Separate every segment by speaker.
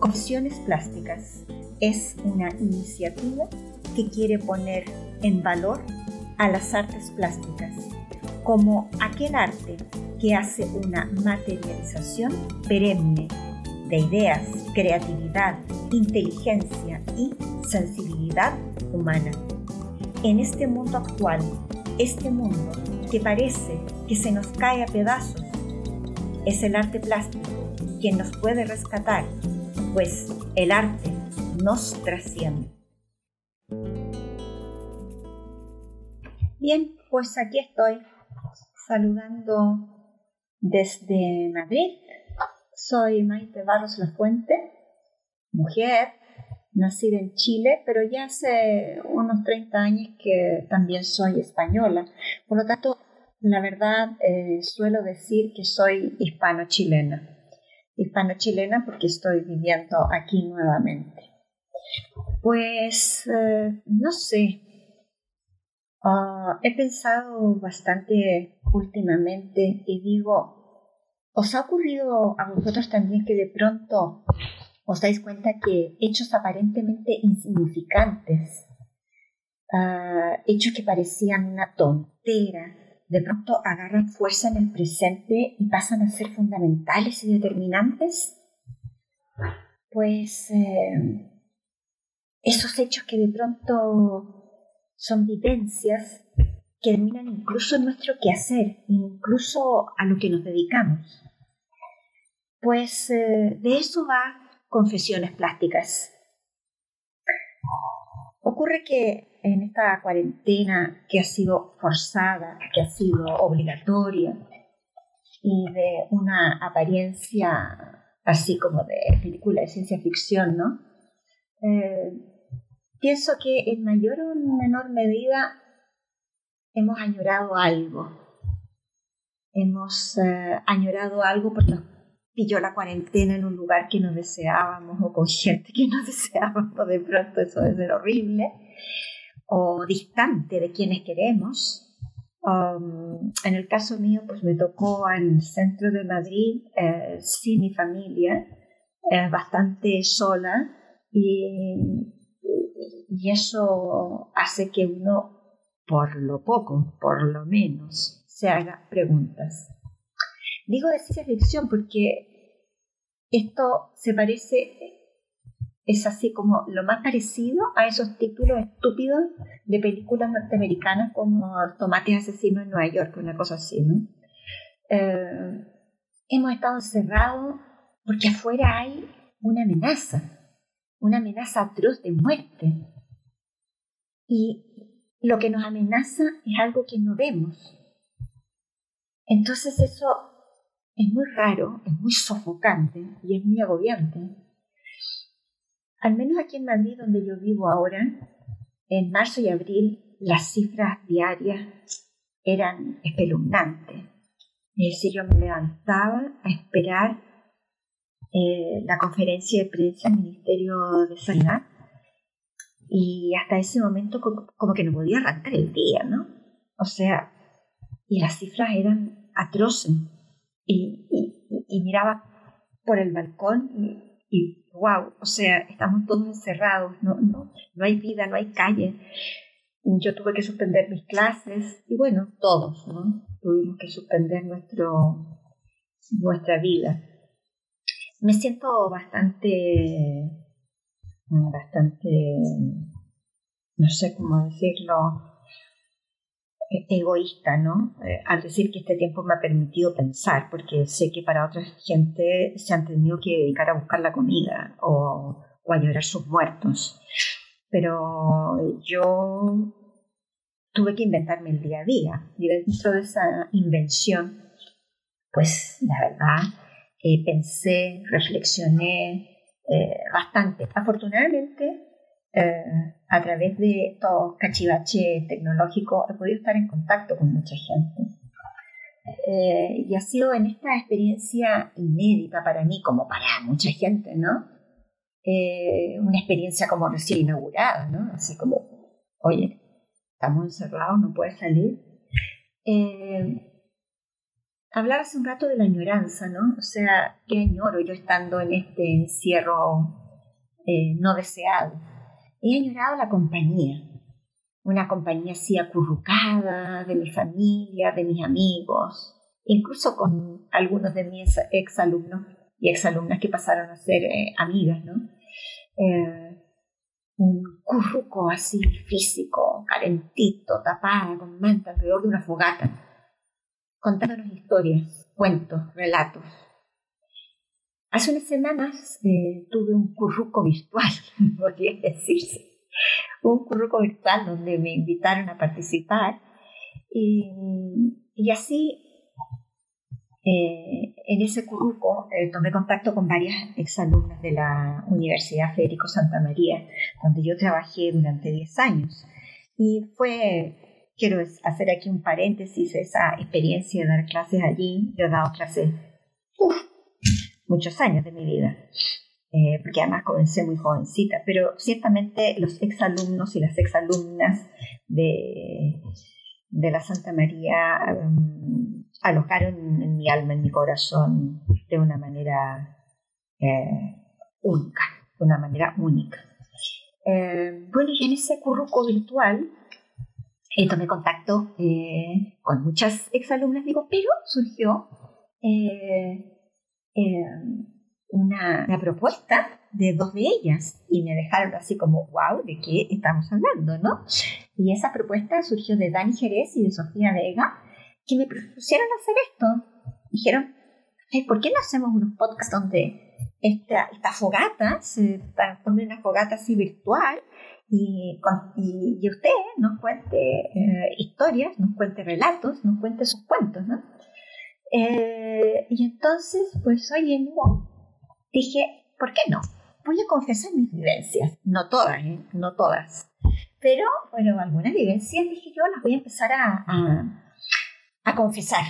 Speaker 1: Opciones Plásticas es una iniciativa que quiere poner en valor a las artes plásticas como aquel arte que hace una materialización perenne de ideas, creatividad, inteligencia y sensibilidad humana. En este mundo actual, este mundo que parece que se nos cae a pedazos, es el arte plástico quien nos puede rescatar, pues el arte nos trasciende. Bien, pues aquí estoy saludando desde Madrid. Soy Maite Barros La Fuente, mujer, nacida en Chile, pero ya hace unos 30 años que también soy española. Por lo tanto, la verdad, eh, suelo decir que soy hispano-chilena. Hispano-chilena porque estoy viviendo aquí nuevamente. Pues, eh, no sé. Ah, he pensado bastante últimamente y digo, ¿os ha ocurrido a vosotros también que de pronto os dais cuenta que hechos aparentemente insignificantes, ah, hechos que parecían una tontera, de pronto agarran fuerza en el presente y pasan a ser fundamentales y determinantes? Pues eh, esos hechos que de pronto son vivencias que terminan incluso en nuestro quehacer, incluso a lo que nos dedicamos. Pues eh, de eso va Confesiones Plásticas. Ocurre que en esta cuarentena que ha sido forzada, que ha sido obligatoria y de una apariencia así como de película de ciencia ficción, ¿no? Eh, pienso que en mayor o menor medida hemos añorado algo. Hemos eh, añorado algo porque nos pilló la cuarentena en un lugar que no deseábamos o con gente que no deseábamos. De pronto eso debe ser horrible o distante de quienes queremos. Um, en el caso mío, pues me tocó en el centro de Madrid, eh, sin mi familia, eh, bastante sola, y, y eso hace que uno, por lo poco, por lo menos, se haga preguntas. Digo de ciencia ficción porque esto se parece es así como lo más parecido a esos títulos estúpidos de películas norteamericanas como Tomates Asesinos en Nueva York, una cosa así, ¿no? Eh, hemos estado encerrados porque afuera hay una amenaza, una amenaza atroz de muerte. Y lo que nos amenaza es algo que no vemos. Entonces eso es muy raro, es muy sofocante y es muy agobiante al menos aquí en Madrid, donde yo vivo ahora, en marzo y abril las cifras diarias eran espeluznantes. Es decir, yo me levantaba a esperar eh, la conferencia de prensa del Ministerio de Sanidad y hasta ese momento como, que no podía arrancar el día, ¿no? O sea, y las cifras eran atroces. Y, y miraba por el balcón y y wow, o sea, estamos todos encerrados, no, no, no hay vida, no hay calle. Yo tuve que suspender mis clases y bueno, todos, ¿no? Tuvimos que suspender nuestro, nuestra vida. Me siento bastante, bastante, no sé cómo decirlo, egoísta, ¿no? Eh, al decir que este tiempo me ha permitido pensar, porque sé que para otra gente se han tenido que dedicar a buscar la comida o, a llorar sus muertos. Pero yo tuve que inventarme el día a día y dentro de esa invención, pues la verdad, eh, pensé, reflexioné eh, bastante. Afortunadamente, eh, a través de estos cachivaches tecnológicos he podido estar en contacto con mucha gente. Eh, y ha sido en esta experiencia inédita para mí, como para mucha gente, ¿no? Eh, una experiencia como recién inaugurada, ¿no? Así como, oye, estamos encerrados, no puedes salir. Hablaba hace un rato de la añoranza, ¿no? O sea, qué añoro yo estando en este encierro eh, no deseado. He añorado la compañía, una compañía así acurrucada de mi familia, de mis amigos, incluso con algunos de mis exalumnos y exalumnas que pasaron a ser eh, amigas, ¿no? Eh, un curruco así físico, calentito, tapada, con manta alrededor de una fogata, contándonos historias, cuentos, relatos. Hace unas semanas eh, tuve un curruco virtual, podría decirse. Un curruco virtual donde me invitaron a participar y, y así eh, en ese curruco eh, tomé contacto con varias exalumnas de la Universidad Federico Santa María, donde yo trabajé durante 10 años. Y fue, quiero hacer aquí un paréntesis, esa experiencia de dar clases allí. Yo he dado clases muchos años de mi vida, eh, porque además comencé muy jovencita, pero ciertamente los exalumnos y las exalumnas de, de la Santa María... Um, alojaron en mi alma, en mi corazón, de una manera eh, única, de una manera única. Eh, bueno, y en ese curruco virtual eh, tomé contacto con muchas exalumnas, digo, pero surgió una, una, propuesta de dos de ellas y me dejaron así como, wow, ¿de qué estamos hablando, no? Y esa propuesta surgió de Dani Jerez y de Sofía Vega, que me propusieron hacer esto. Dijeron, ¿por qué no hacemos unos podcasts donde esta, esta fogata se en una fogata así virtual y, y, usted nos cuente eh, historias, nos cuente relatos, nos cuente sus cuentos, ¿no? Eh, y entonces, pues oye, no, dije, ¿por qué no? Voy a confesar mis vivencias, no todas, ¿eh? no todas, pero bueno, algunas vivencias dije yo las voy a empezar a a confesar.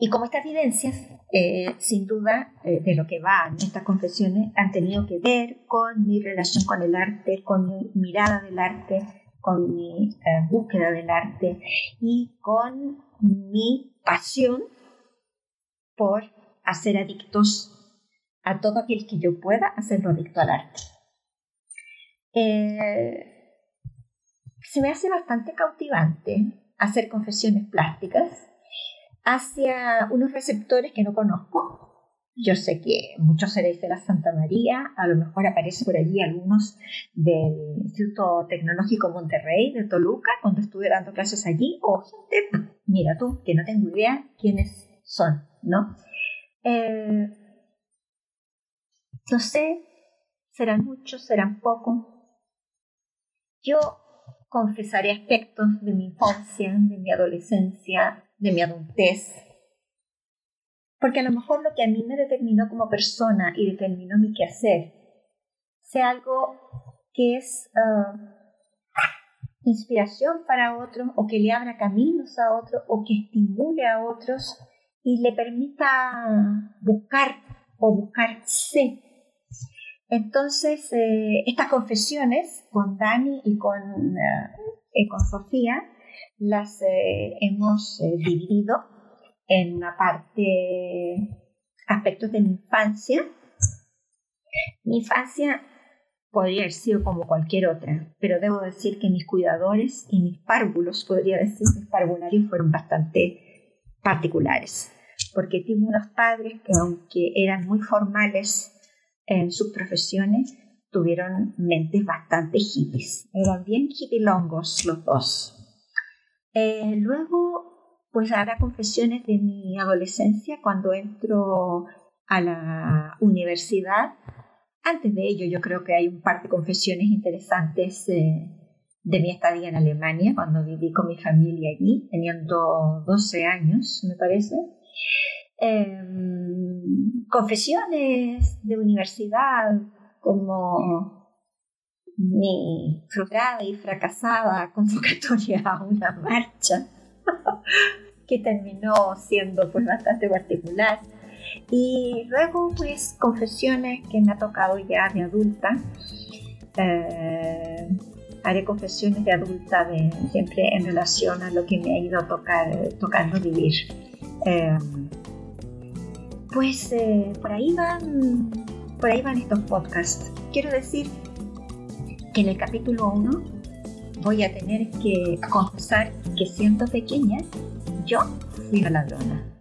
Speaker 1: Y como estas vivencias, eh, sin duda, eh, de lo que van estas confesiones, han tenido que ver con mi relación con el arte, con mi mirada del arte, con mi eh, búsqueda del arte y con mi pasión por hacer adictos a todo aquel que yo pueda hacerlo adicto al arte. se me hace bastante cautivante hacer confesiones plásticas hacia unos receptores que no conozco. Yo sé que muchos seréis de la Santa María, a lo mejor aparece por allí algunos del Instituto Tecnológico Monterrey de Toluca, cuando estuve dando clases allí, o gente, mira tú, que no tengo idea quiénes son, ¿no? Eh, no sé, serán muchos, serán pocos. Yo confesaré aspectos de mi infancia, de mi adolescencia, de mi adultez. Porque a lo mejor lo que a mí me determinó como persona y determinó mi quehacer sea algo que es ah, inspiración para otros o que le abra caminos a otros o que estimule a otros y le permita buscar o buscarse. Entonces, eh, estas confesiones con Dani y con, eh, con Sofía las eh, hemos dividido en una parte aspectos de mi infancia. Mi infancia podría haber sido como cualquier otra, pero debo decir que mis cuidadores y mis párvulos, podría decir, mis parvularios fueron bastante particulares, porque tuve unos padres que aunque eran muy formales en sus profesiones tuvieron mentes bastante hippies. Eran bien hippilongos los dos. Eh, luego, pues habrá confesiones de mi adolescencia cuando entro a la universidad. Antes de ello, yo creo que hay un par de confesiones interesantes eh, de mi estadía en Alemania, cuando viví con mi familia allí, teniendo 12 años, me parece. Em, confesiones de universidad como mi frustrada y fracasada convocatoria a una marcha que terminó siendo pues bastante particular. Y luego pues confesiones que me ha tocado ya de adulta. Eh, haré confesiones de adulta de, siempre en relación a lo que me ha ido tocando vivir. Em, pues eh, por ahí van por ahí van estos podcasts. Quiero decir que en el capítulo 1 voy a tener que confesar que siento pequeña, yo fui una ladrona.